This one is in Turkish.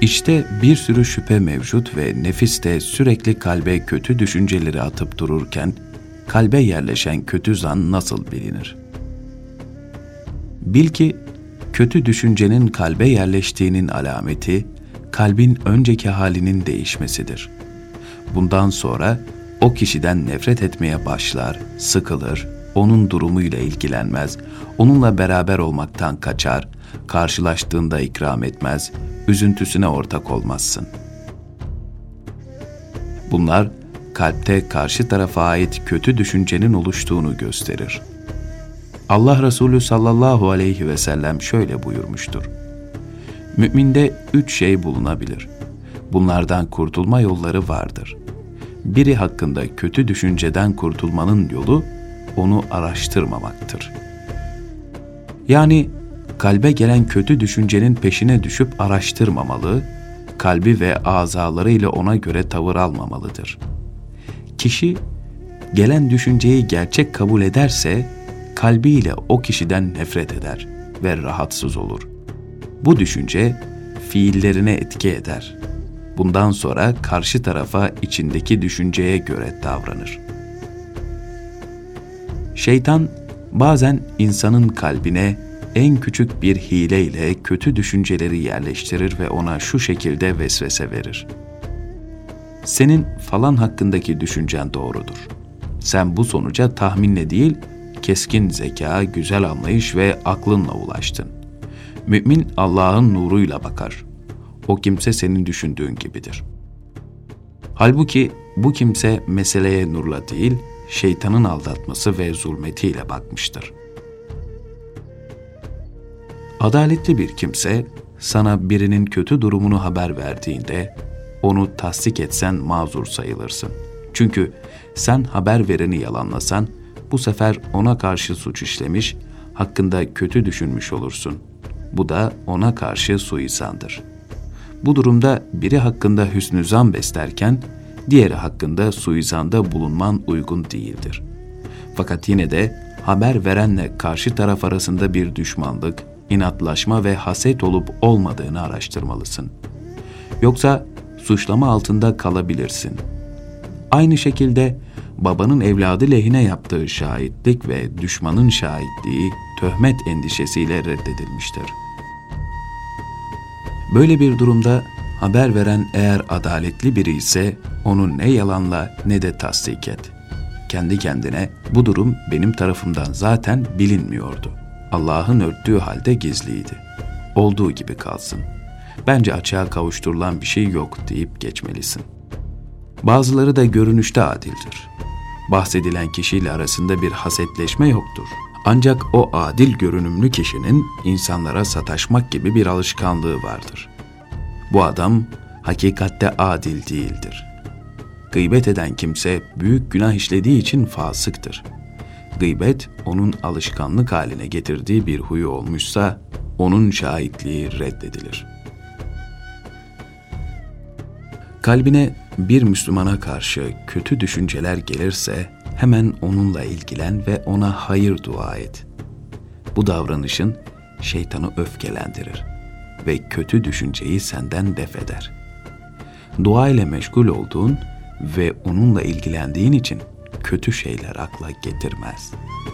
İşte bir sürü şüphe mevcut ve nefis de sürekli kalbe kötü düşünceleri atıp dururken, kalbe yerleşen kötü zan nasıl bilinir? Bil ki, kötü düşüncenin kalbe yerleştiğinin alameti, kalbin önceki halinin değişmesidir. Bundan sonra o kişiden nefret etmeye başlar, sıkılır, onun durumuyla ilgilenmez, onunla beraber olmaktan kaçar, karşılaştığında ikram etmez, üzüntüsüne ortak olmazsın. Bunlar kalpte karşı tarafa ait kötü düşüncenin oluştuğunu gösterir. Allah Resulü sallallahu aleyhi ve sellem şöyle buyurmuştur. Müminde üç şey bulunabilir. Bunlardan kurtulma yolları vardır. Biri hakkında kötü düşünceden kurtulmanın yolu onu araştırmamaktır. Yani kalbe gelen kötü düşüncenin peşine düşüp araştırmamalı, kalbi ve azaları ile ona göre tavır almamalıdır. Kişi gelen düşünceyi gerçek kabul ederse kalbiyle o kişiden nefret eder ve rahatsız olur. Bu düşünce fiillerine etki eder. Bundan sonra karşı tarafa içindeki düşünceye göre davranır. Şeytan bazen insanın kalbine en küçük bir hileyle kötü düşünceleri yerleştirir ve ona şu şekilde vesvese verir. Senin falan hakkındaki düşüncen doğrudur. Sen bu sonuca tahminle değil, keskin zeka, güzel anlayış ve aklınla ulaştın. Mümin Allah'ın nuruyla bakar. O kimse senin düşündüğün gibidir. Halbuki bu kimse meseleye nurla değil, şeytanın aldatması ve zulmetiyle bakmıştır.'' Adaletli bir kimse sana birinin kötü durumunu haber verdiğinde onu tasdik etsen mazur sayılırsın. Çünkü sen haber vereni yalanlasan bu sefer ona karşı suç işlemiş, hakkında kötü düşünmüş olursun. Bu da ona karşı suisandır. Bu durumda biri hakkında hüsnü zan beslerken diğeri hakkında suizanda bulunman uygun değildir. Fakat yine de haber verenle karşı taraf arasında bir düşmanlık, inatlaşma ve haset olup olmadığını araştırmalısın. Yoksa suçlama altında kalabilirsin. Aynı şekilde babanın evladı lehine yaptığı şahitlik ve düşmanın şahitliği töhmet endişesiyle reddedilmiştir. Böyle bir durumda haber veren eğer adaletli biri ise onu ne yalanla ne de tasdik et. Kendi kendine bu durum benim tarafımdan zaten bilinmiyordu.'' Allah'ın örttüğü halde gizliydi. Olduğu gibi kalsın. Bence açığa kavuşturulan bir şey yok deyip geçmelisin. Bazıları da görünüşte adildir. Bahsedilen kişiyle arasında bir hasetleşme yoktur. Ancak o adil görünümlü kişinin insanlara sataşmak gibi bir alışkanlığı vardır. Bu adam hakikatte adil değildir. Gıybet eden kimse büyük günah işlediği için fasıktır.'' Gıybet onun alışkanlık haline getirdiği bir huyu olmuşsa onun şahitliği reddedilir. Kalbine bir Müslümana karşı kötü düşünceler gelirse hemen onunla ilgilen ve ona hayır dua et. Bu davranışın şeytanı öfkelendirir ve kötü düşünceyi senden def eder. Dua ile meşgul olduğun ve onunla ilgilendiğin için kötü şeyler akla getirmez.''